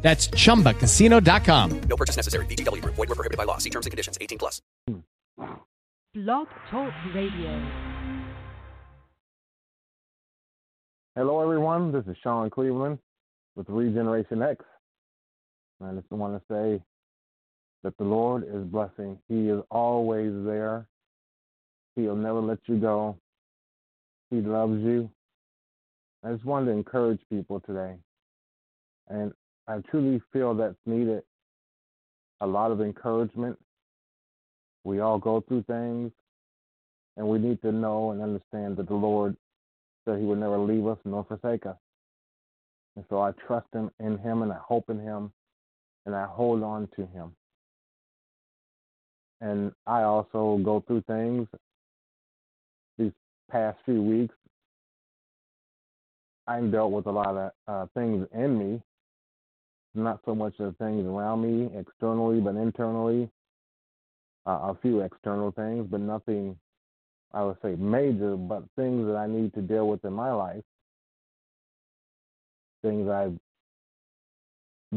That's chumbacasino.com. No purchase necessary. VGW Group. Void were prohibited by law. See terms and conditions. 18 plus. Blog Talk Radio. Hello, everyone. This is Sean Cleveland with Regeneration X. I just want to say that the Lord is blessing. He is always there. He'll never let you go. He loves you. I just wanted to encourage people today. And I truly feel that's needed a lot of encouragement. We all go through things, and we need to know and understand that the Lord said He would never leave us nor forsake us. And so I trust Him in Him, and I hope in Him, and I hold on to Him. And I also go through things these past few weeks. I've dealt with a lot of uh, things in me not so much the things around me externally, but internally. Uh, a few external things, but nothing, I would say, major, but things that I need to deal with in my life. Things I've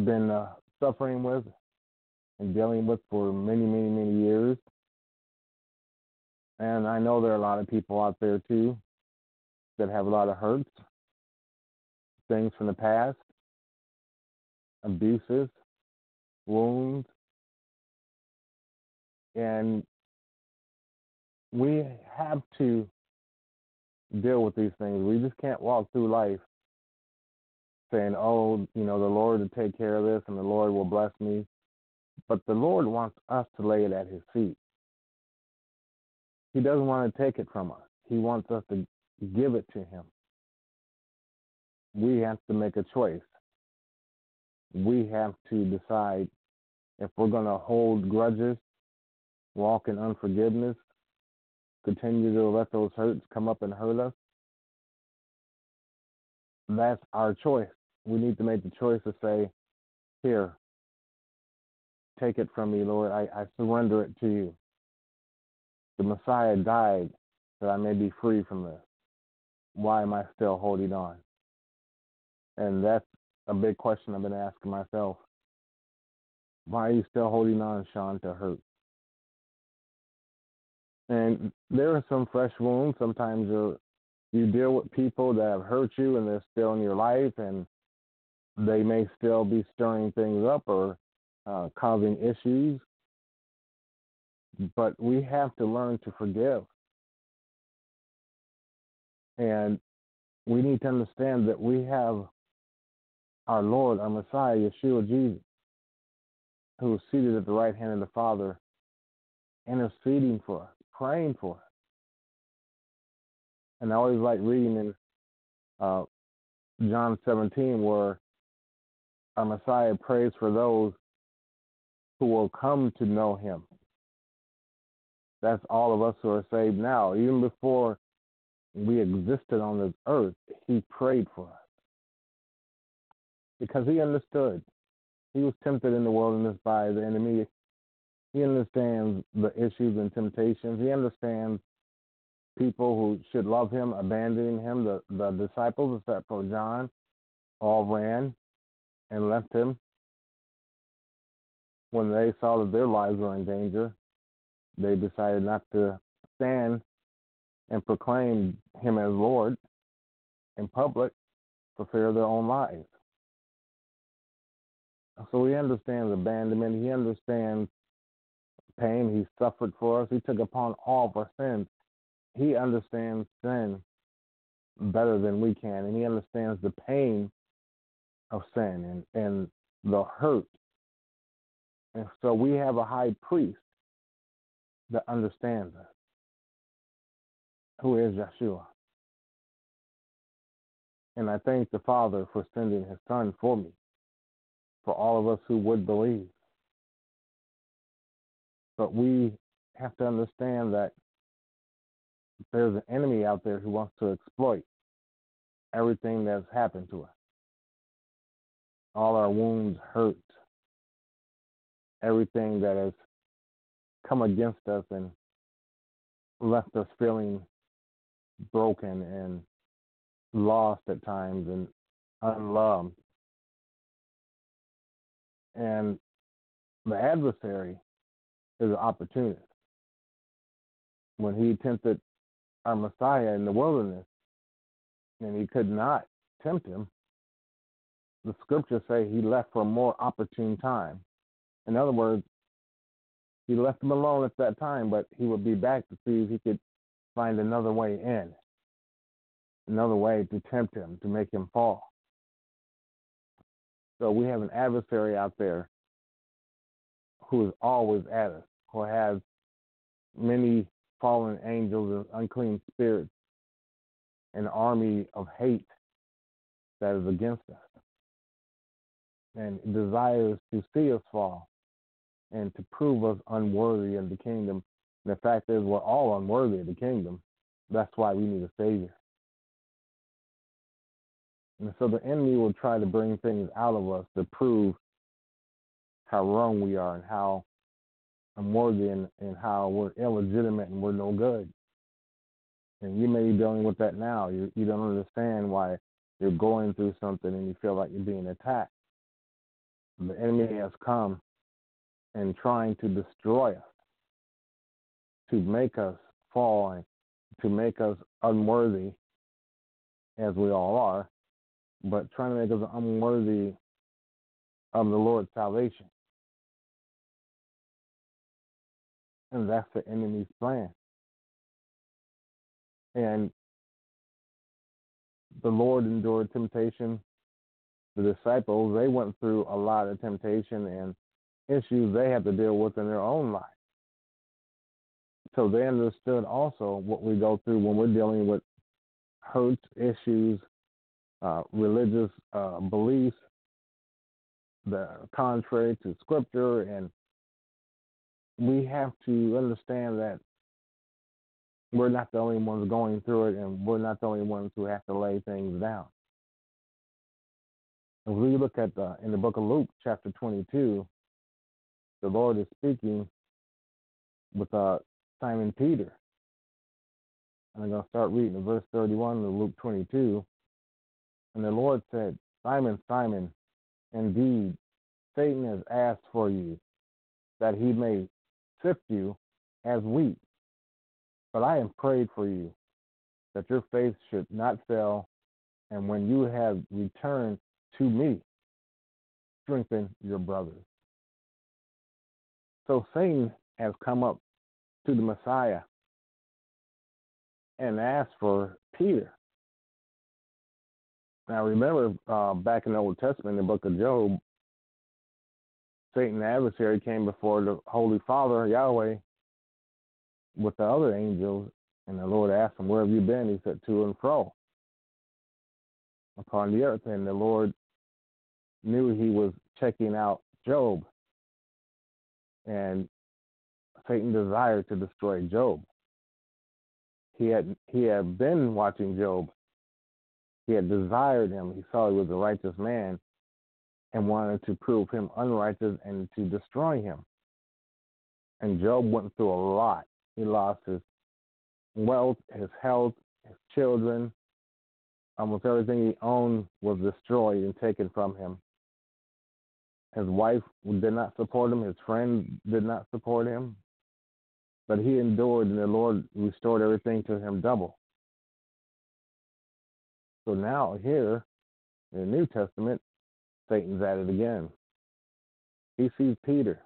been uh, suffering with and dealing with for many, many, many years. And I know there are a lot of people out there too that have a lot of hurts, things from the past abuses, wounds, and we have to deal with these things. We just can't walk through life saying, oh, you know, the Lord will take care of this and the Lord will bless me. But the Lord wants us to lay it at his feet. He doesn't want to take it from us. He wants us to give it to him. We have to make a choice we have to decide if we're going to hold grudges, walk in unforgiveness, continue to let those hurts come up and hurt us. That's our choice. We need to make the choice to say, Here, take it from me, Lord. I, I surrender it to you. The Messiah died that I may be free from this. Why am I still holding on? And that's a big question I've been asking myself. Why are you still holding on, Sean, to hurt? And there are some fresh wounds. Sometimes you you deal with people that have hurt you and they're still in your life and they may still be stirring things up or uh, causing issues. But we have to learn to forgive. And we need to understand that we have our Lord, our Messiah, Yeshua Jesus, who is seated at the right hand of the Father, interceding for us, praying for us. And I always like reading in uh, John 17 where our Messiah prays for those who will come to know him. That's all of us who are saved now. Even before we existed on this earth, he prayed for us because he understood. He was tempted in the wilderness by the enemy. He understands the issues and temptations. He understands people who should love him, abandoning him. The, the disciples, except for John, all ran and left him when they saw that their lives were in danger. They decided not to stand and proclaim him as Lord in public for fear of their own lives. So he understands abandonment. He understands pain. He suffered for us. He took upon all of our sins. He understands sin better than we can, and he understands the pain of sin and, and the hurt. And so we have a high priest that understands us, who is Yeshua. And I thank the Father for sending his Son for me for all of us who would believe. But we have to understand that there's an enemy out there who wants to exploit everything that's happened to us. All our wounds hurt, everything that has come against us and left us feeling broken and lost at times and unloved. And the adversary is an opportunist. When he tempted our Messiah in the wilderness and he could not tempt him, the scriptures say he left for a more opportune time. In other words, he left him alone at that time, but he would be back to see if he could find another way in, another way to tempt him, to make him fall. So we have an adversary out there who is always at us, who has many fallen angels and unclean spirits, an army of hate that is against us, and desires to see us fall and to prove us unworthy of the kingdom. And the fact is, we're all unworthy of the kingdom. That's why we need a Savior. And so the enemy will try to bring things out of us to prove how wrong we are and how unworthy and, and how we're illegitimate and we're no good. And you may be dealing with that now. You, you don't understand why you're going through something and you feel like you're being attacked. The enemy has come and trying to destroy us, to make us fall, to make us unworthy, as we all are, but trying to make us unworthy of the Lord's salvation. And that's the enemy's plan. And the Lord endured temptation. The disciples, they went through a lot of temptation and issues they had to deal with in their own life. So they understood also what we go through when we're dealing with hurt issues, uh, religious uh, beliefs, are contrary to scripture, and we have to understand that we're not the only ones going through it, and we're not the only ones who have to lay things down. If we look at the, in the book of Luke, chapter 22, the Lord is speaking with uh, Simon Peter. And I'm going to start reading in verse 31 of Luke 22. And the Lord said, Simon, Simon, indeed, Satan has asked for you that he may sift you as wheat. But I have prayed for you that your faith should not fail. And when you have returned to me, strengthen your brothers. So Satan has come up to the Messiah and asked for Peter. Now remember, uh, back in the Old Testament, in the book of Job, Satan, the adversary, came before the Holy Father, Yahweh, with the other angels, and the Lord asked him, Where have you been? He said, To and fro upon the earth. And the Lord knew he was checking out Job. And Satan desired to destroy Job. He had he had been watching Job. He had desired him. He saw he was a righteous man and wanted to prove him unrighteous and to destroy him. And Job went through a lot. He lost his wealth, his health, his children. Almost everything he owned was destroyed and taken from him. His wife did not support him. His friends did not support him. But he endured, and the Lord restored everything to him double. So now, here in the New Testament, Satan's at it again. He sees Peter,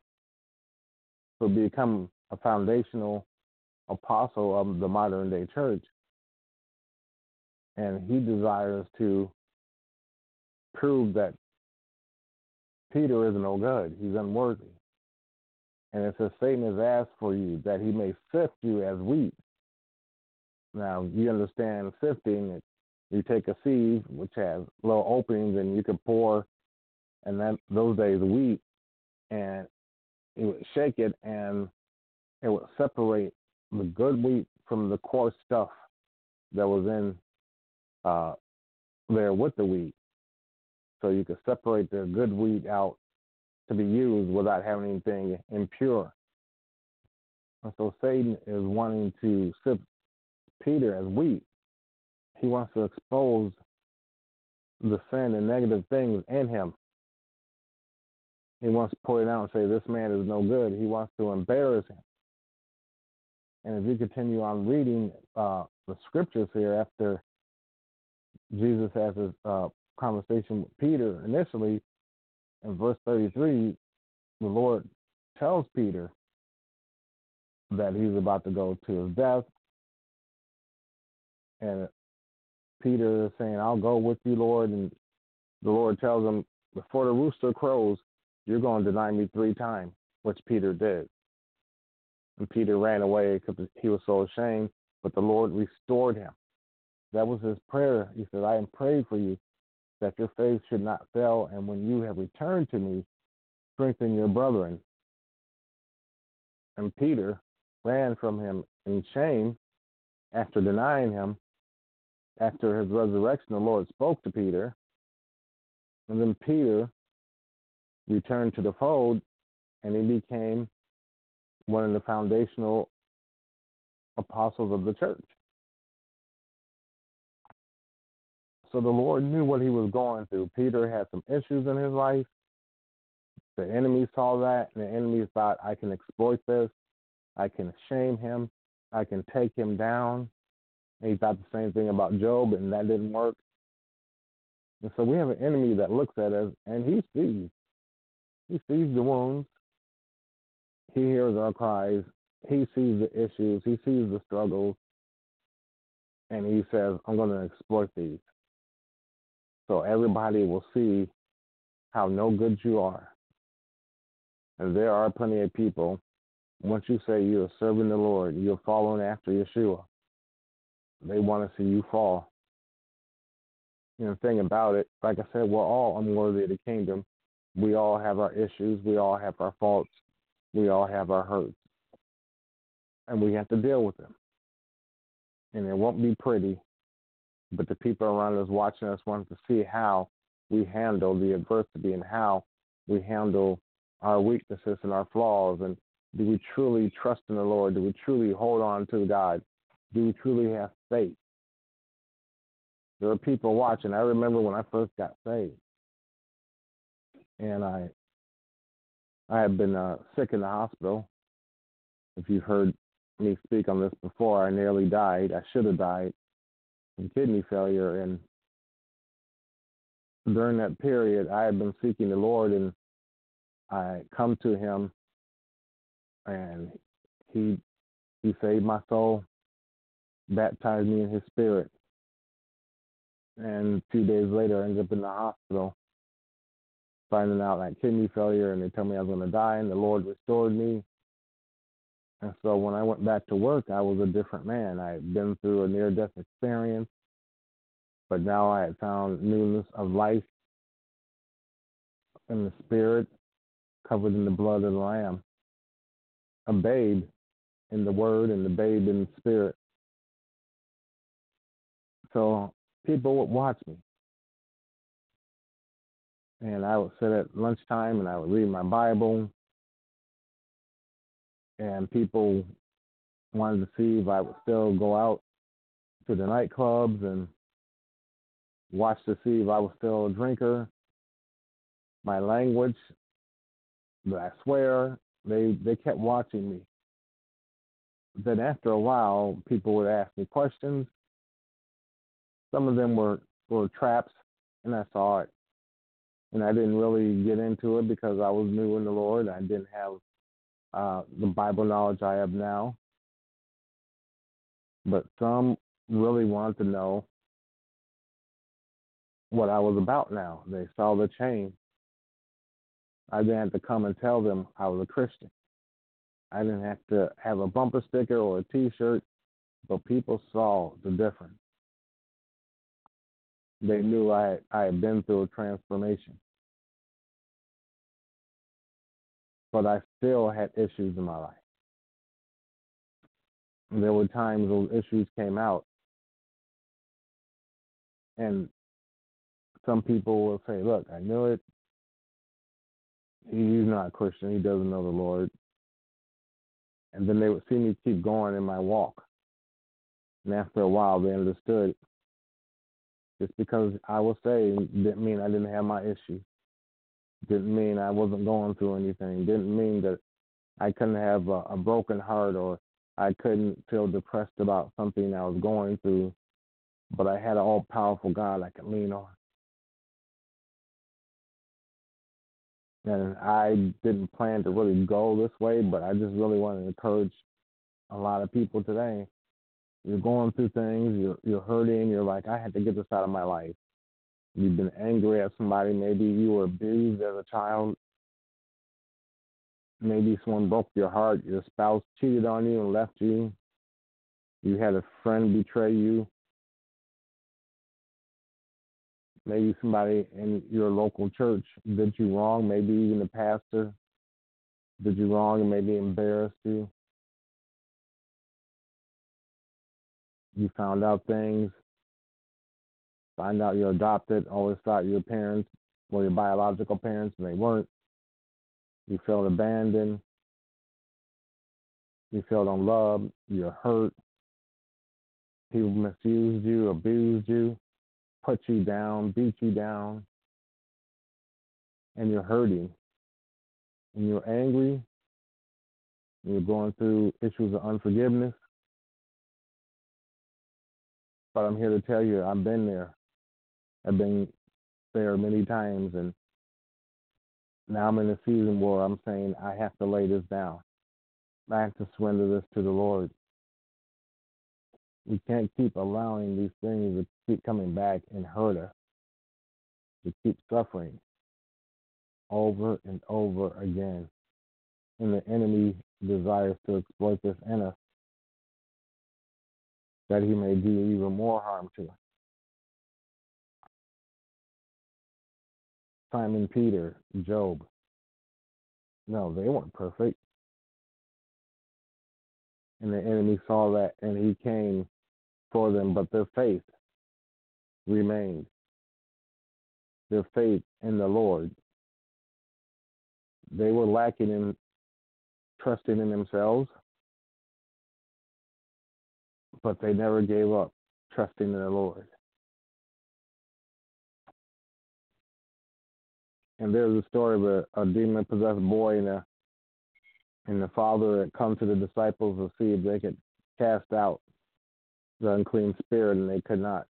who become a foundational apostle of the modern day church. And he desires to prove that Peter is no good. He's unworthy. And it says, Satan has asked for you that he may sift you as wheat. Now, you understand sifting. You take a sieve, which has little openings, and you can pour, and then those days, wheat, and you would shake it, and it would separate the good wheat from the coarse stuff that was in uh, there with the wheat. So you could separate the good wheat out to be used without having anything impure. And so Satan is wanting to sift Peter as wheat. He wants to expose the sin and negative things in him. He wants to point out and say, This man is no good. He wants to embarrass him. And if you continue on reading uh, the scriptures here after Jesus has his uh, conversation with Peter initially, in verse 33, the Lord tells Peter that he's about to go to his death. And Peter is saying, I'll go with you, Lord. And the Lord tells him, Before the rooster crows, you're going to deny me three times, which Peter did. And Peter ran away because he was so ashamed, but the Lord restored him. That was his prayer. He said, I am praying for you that your faith should not fail, and when you have returned to me, strengthen your brethren. And Peter ran from him in shame after denying him. After his resurrection, the Lord spoke to Peter. And then Peter returned to the fold and he became one of the foundational apostles of the church. So the Lord knew what he was going through. Peter had some issues in his life. The enemy saw that, and the enemy thought, I can exploit this. I can shame him. I can take him down. He thought the same thing about Job, and that didn't work. And so we have an enemy that looks at us, and he sees. He sees the wounds. He hears our cries. He sees the issues. He sees the struggles. And he says, I'm going to exploit these. So everybody will see how no good you are. And there are plenty of people, once you say you're serving the Lord, you're following after Yeshua, they want to see you fall. You know, the thing about it, like I said, we're all unworthy of the kingdom. We all have our issues. We all have our faults. We all have our hurts. And we have to deal with them. And it won't be pretty, but the people around us watching us want to see how we handle the adversity and how we handle our weaknesses and our flaws. And do we truly trust in the Lord? Do we truly hold on to God? Do we truly have faith? There are people watching. I remember when I first got saved, and I I had been uh, sick in the hospital. If you've heard me speak on this before, I nearly died. I should have died from kidney failure, and during that period, I had been seeking the Lord, and I come to Him, and He He saved my soul, baptized me in His Spirit, and a few days later, I ended up in the hospital, finding out I had kidney failure, and they told me I was going to die, and the Lord restored me. And so when I went back to work, I was a different man. I had been through a near death experience, but now I had found newness of life in the spirit, covered in the blood of the Lamb. A babe in the word and the babe in the spirit. So people would watch me. And I would sit at lunchtime and I would read my Bible. And people wanted to see if I would still go out to the nightclubs and watch to see if I was still a drinker. My language, but I swear, they they kept watching me. Then after a while, people would ask me questions, some of them were were traps, and I saw it. And I didn't really get into it because I was new in the Lord. I didn't have uh, the Bible knowledge I have now. But some really wanted to know what I was about now. They saw the change. I didn't have to come and tell them I was a Christian. I didn't have to have a bumper sticker or a t shirt, but people saw the difference they knew I I had been through a transformation. But I still had issues in my life. there were times those issues came out, and some people will say, "Look, I knew it. He's not a Christian. He doesn't know the Lord." And then they would see me keep going in my walk, and after a while, they understood. Just because I was saved didn't mean I didn't have my issues. Didn't mean I wasn't going through anything. Didn't mean that I couldn't have a, a broken heart or I couldn't feel depressed about something I was going through. But I had an all powerful God I could lean on. And I didn't plan to really go this way, but I just really want to encourage a lot of people today. You're going through things, you're you're hurting, you're like, I had to get this out of my life. You've been angry at somebody, maybe you were abused as a child. Maybe someone broke your heart, your spouse cheated on you and left you. You had a friend betray you. Maybe somebody in your local church did you wrong. Maybe even the pastor did you wrong and maybe embarrassed you. You found out things. Find out you're adopted. Always thought your parents were your biological parents and they weren't. You felt abandoned. You felt unloved. You're hurt. People misused you, abused you put you down, beat you down, and you're hurting, and you're angry, you're going through issues of unforgiveness. But I'm here to tell you, I've been there. I've been there many times, and now I'm in a season where I'm saying I have to lay this down. I have to surrender this to the Lord. We can't keep allowing these things to keep coming back and hurt us, to keep suffering over and over again. And the enemy desires to exploit this in us that he may do even more harm to us. Simon Peter, Job. No, they weren't perfect. And the enemy saw that and he came for them, but their faith remained. Their faith in the Lord. They were lacking in trusting in themselves, but they never gave up trusting in the Lord. And there's a story of a, a demon possessed boy and a and the father had come to the disciples to see if they could cast out the unclean spirit, and they could not.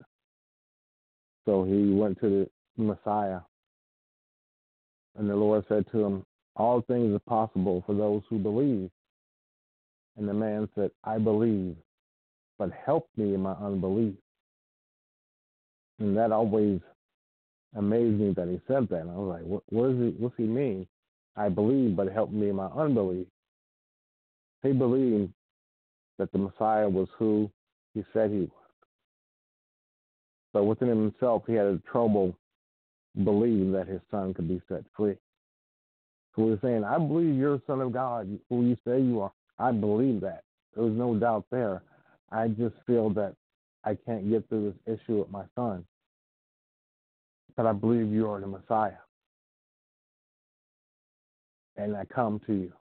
So he went to the Messiah, and the Lord said to him, All things are possible for those who believe. And the man said, I believe, but help me in my unbelief. And that always amazed me that he said that. And I was like, what, what does he, what's he mean? I believe, but help me in my unbelief. He believed that the Messiah was who he said he was. But within himself, he had a trouble believing that his son could be set free. So he's saying, I believe you're a son of God, who you say you are. I believe that. There was no doubt there. I just feel that I can't get through this issue with my son. But I believe you are the Messiah. And I come to you.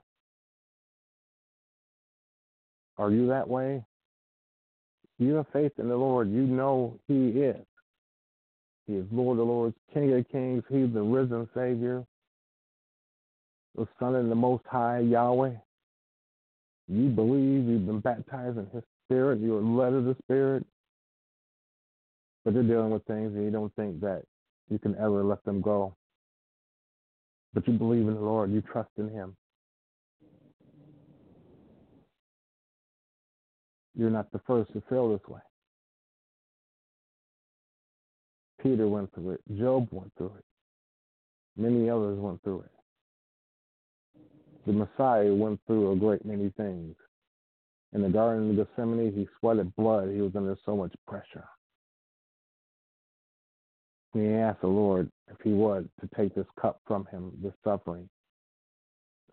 Are you that way? You have faith in the Lord. You know He is. He is Lord of Lords, King of Kings. He's the risen Savior, the Son of the Most High Yahweh. You believe you've been baptized in His Spirit. You're led of the Spirit. But you're dealing with things and you don't think that you can ever let them go. But you believe in the Lord. You trust in Him. You're not the first to feel this way. Peter went through it. Job went through it. Many others went through it. The Messiah went through a great many things. In the Garden of Gethsemane, he sweated blood. He was under so much pressure. And he asked the Lord if he would to take this cup from him, this suffering.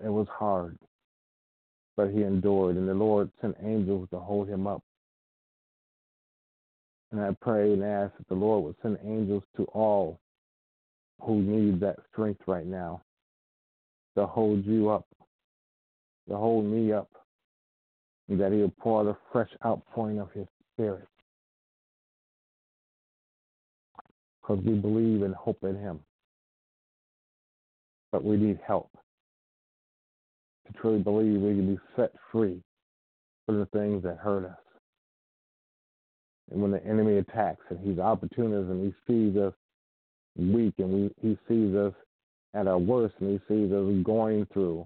It was hard. but he endured, and the Lord sent angels to hold him up. And I pray and ask that the Lord would send angels to all who need that strength right now to hold you up, to hold me up, and that He'll pour the fresh outpouring of His Spirit. Because we believe and hope in Him. But we need help to truly believe we can be set free from the things that hurt us. And when the enemy attacks and he's opportunist and he sees us weak and we, he sees us at our worst and he sees us going through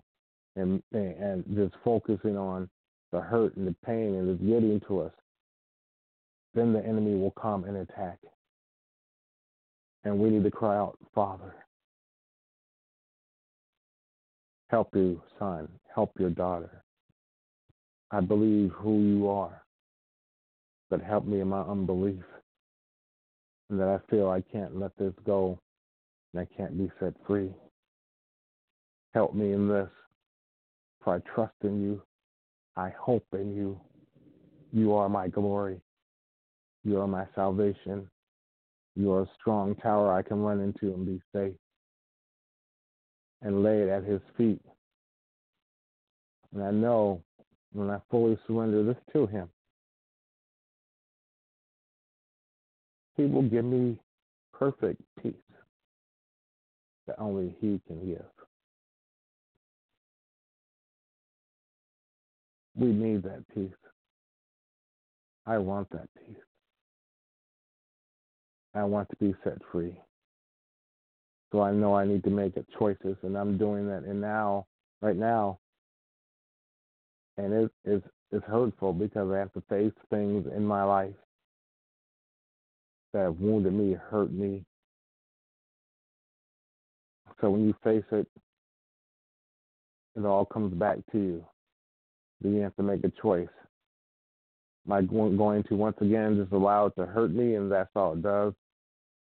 and, and just focusing on the hurt and the pain and it's getting to us, then the enemy will come and attack. And we need to cry out, Father, help you, son, help your daughter. I believe who you are, but help me in my unbelief. And that I feel I can't let this go and I can't be set free. Help me in this, for I trust in you. I hope in you. You are my glory. You are my salvation. You are a strong tower I can run into and be safe and lay it at his feet. And I know when I fully surrender this to him, he will give me perfect peace that only he can give. We need that peace. I want that peace. I want to be set free. So I know I need to make choices, and I'm doing that. And now, right now, and it, it's it's hurtful because I have to face things in my life that have wounded me, hurt me. So when you face it, it all comes back to you. Then you have to make a choice. Am I going to once again just allow it to hurt me and that's all it does?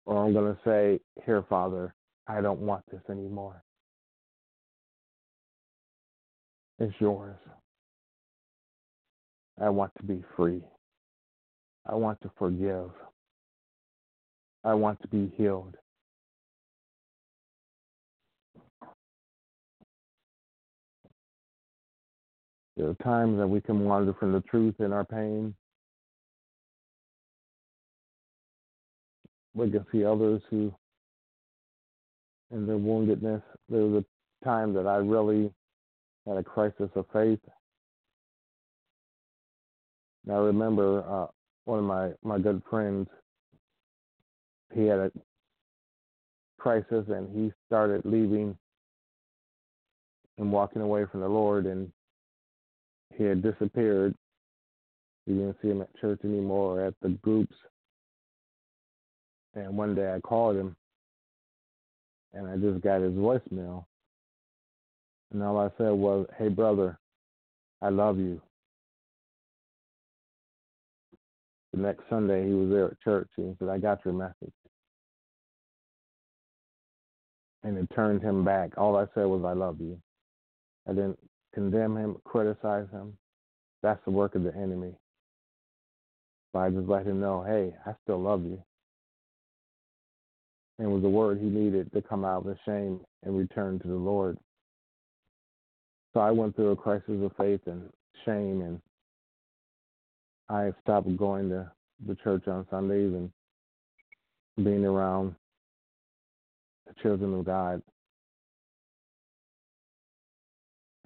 Or I'm going to say, Here, Father, I don't want this anymore. It's yours. I want to be free. I want to forgive. I want to be healed. There are times that we can wander from the truth in our pain. We can see others who, in their woundedness, there was a time that I really had a crisis of faith. And I remember uh, one of my, my good friends, he had a crisis and he started leaving and walking away from the Lord. And he had disappeared. You didn't see him at church anymore or at the groups. And one day I called him and I just got his voicemail. And all I said was, Hey, brother, I love you. The next Sunday he was there at church and he said, I got your message. And it turned him back. All I said was, I love you. I didn't condemn him, criticize him. That's the work of the enemy. But I just let him know, hey, I still love you. And was the word he needed to come out of the shame and return to the Lord. So I went through a crisis of faith and shame, and I stopped going to the church on Sundays and being around the children of God.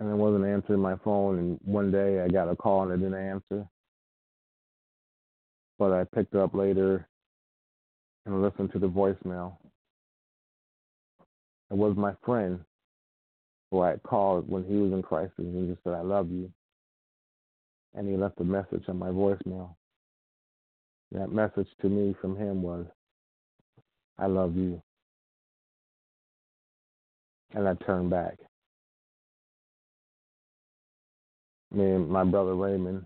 And I wasn't answering my phone. And one day I got a call and I didn't answer. But I picked up later and listened to the voicemail. It was my friend who I had called when he was in crisis and he just said, I love you. And he left a message on my voicemail. That message to me from him was, I love you. And I turned back. Me and my brother Raymond,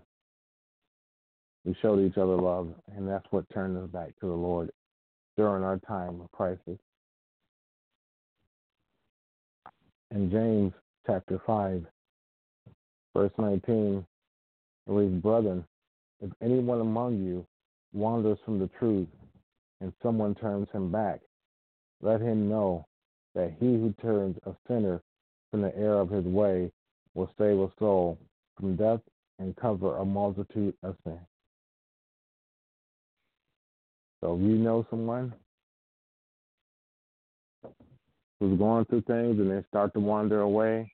we showed each other love, and that's what turned us back to the Lord during our time of crisis. In James chapter 5, Verse 19 it reads, Brethren, if anyone among you wanders from the truth and someone turns him back, let him know that he who turns a sinner from the error of his way will save a soul from death and cover a multitude of sins. So if you know someone who's going through things and they start to wander away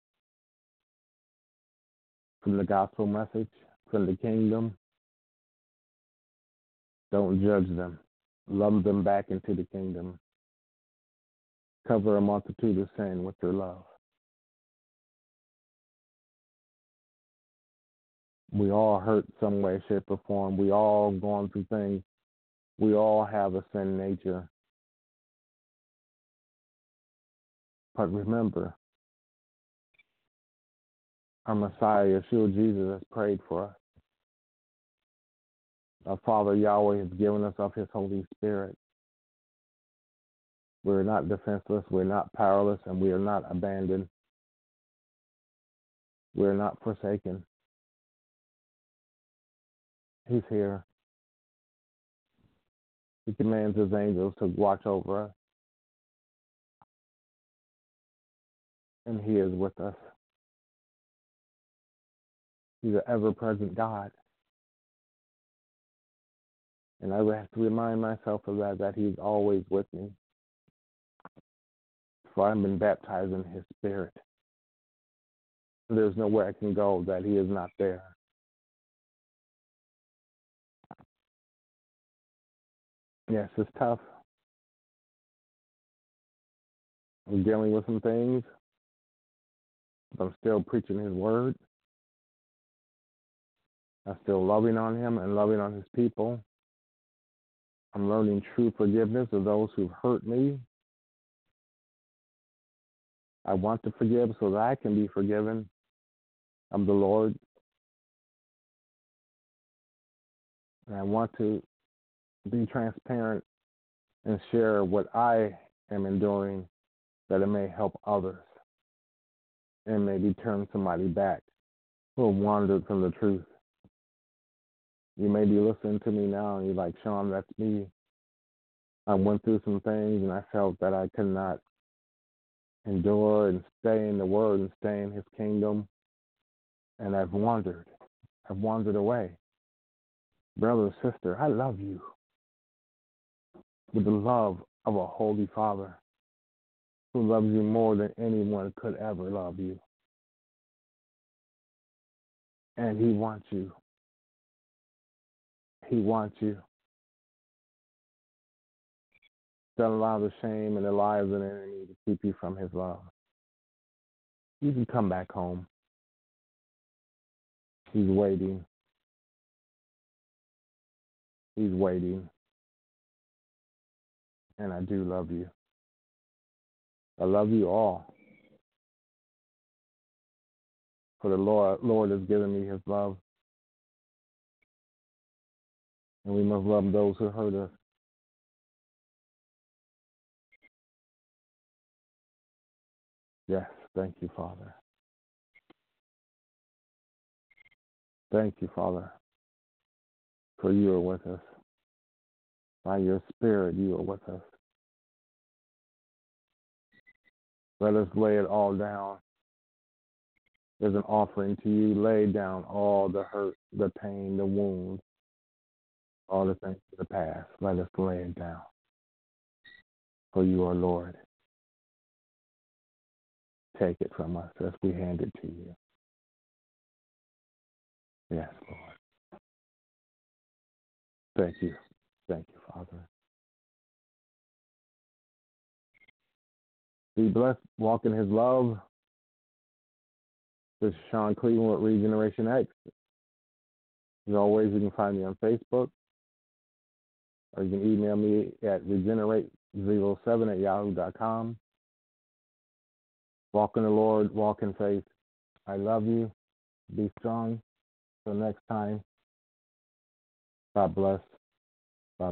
from the gospel message, from the kingdom, don't judge them. Love them back into the kingdom. Cover a multitude of sin with your love. We all hurt some way, shape, or form. We all gone through things. We all have a sin nature. But remember, our Messiah, Yeshua Jesus, has prayed for us. Our Father Yahweh has given us of His Holy Spirit. We're not defenseless, we're not powerless, and we are not abandoned. We're not forsaken. He's here. He commands his angels to watch over us. And he is with us. He's an ever present God. And I would have to remind myself of that, that he's always with me. For I've been baptized in his spirit. There's nowhere I can go that he is not there. Yes, it's tough. I'm dealing with some things, I'm still preaching His word. I'm still loving on Him and loving on His people. I'm learning true forgiveness of those who've hurt me. I want to forgive so that I can be forgiven. I'm the Lord. And I want to be transparent and share what I am enduring that it may help others and maybe turn somebody back who wandered from the truth. You may be listening to me now and you're like, Sean, that's me. I went through some things and I felt that I could not endure and stay in the Word and stay in His kingdom. And I've wandered. I've wandered away. Brother, sister, I love you with the love of a holy Father who loves you more than anyone could ever love you. And He wants you. He wants you. Don't allow the shame and the lies of the enemy to keep you from His love. You can come back home. He's waiting. He's waiting and I do love you. I love you all. For the Lord, Lord has given me his love. And we must love those who hurt us. Yes, thank you, Father. Thank you, Father, for you are with us. By your Spirit, you are with us. Let us lay it all down as an offering to you. Lay down all the hurt, the pain, the wounds, all the things of the past. Let us lay it down. For you are Lord. Take it from us as we hand it to you. Yes, Lord. Thank you. Thank you, Father. Be blessed, walk in his love. This is Sean Cleveland with Regeneration X. As always, you can find me on Facebook or you can email me at regenerate07 at yahoo.com. Walk in the Lord, walk in faith. I love you. Be strong. Till next time, God bless. Bye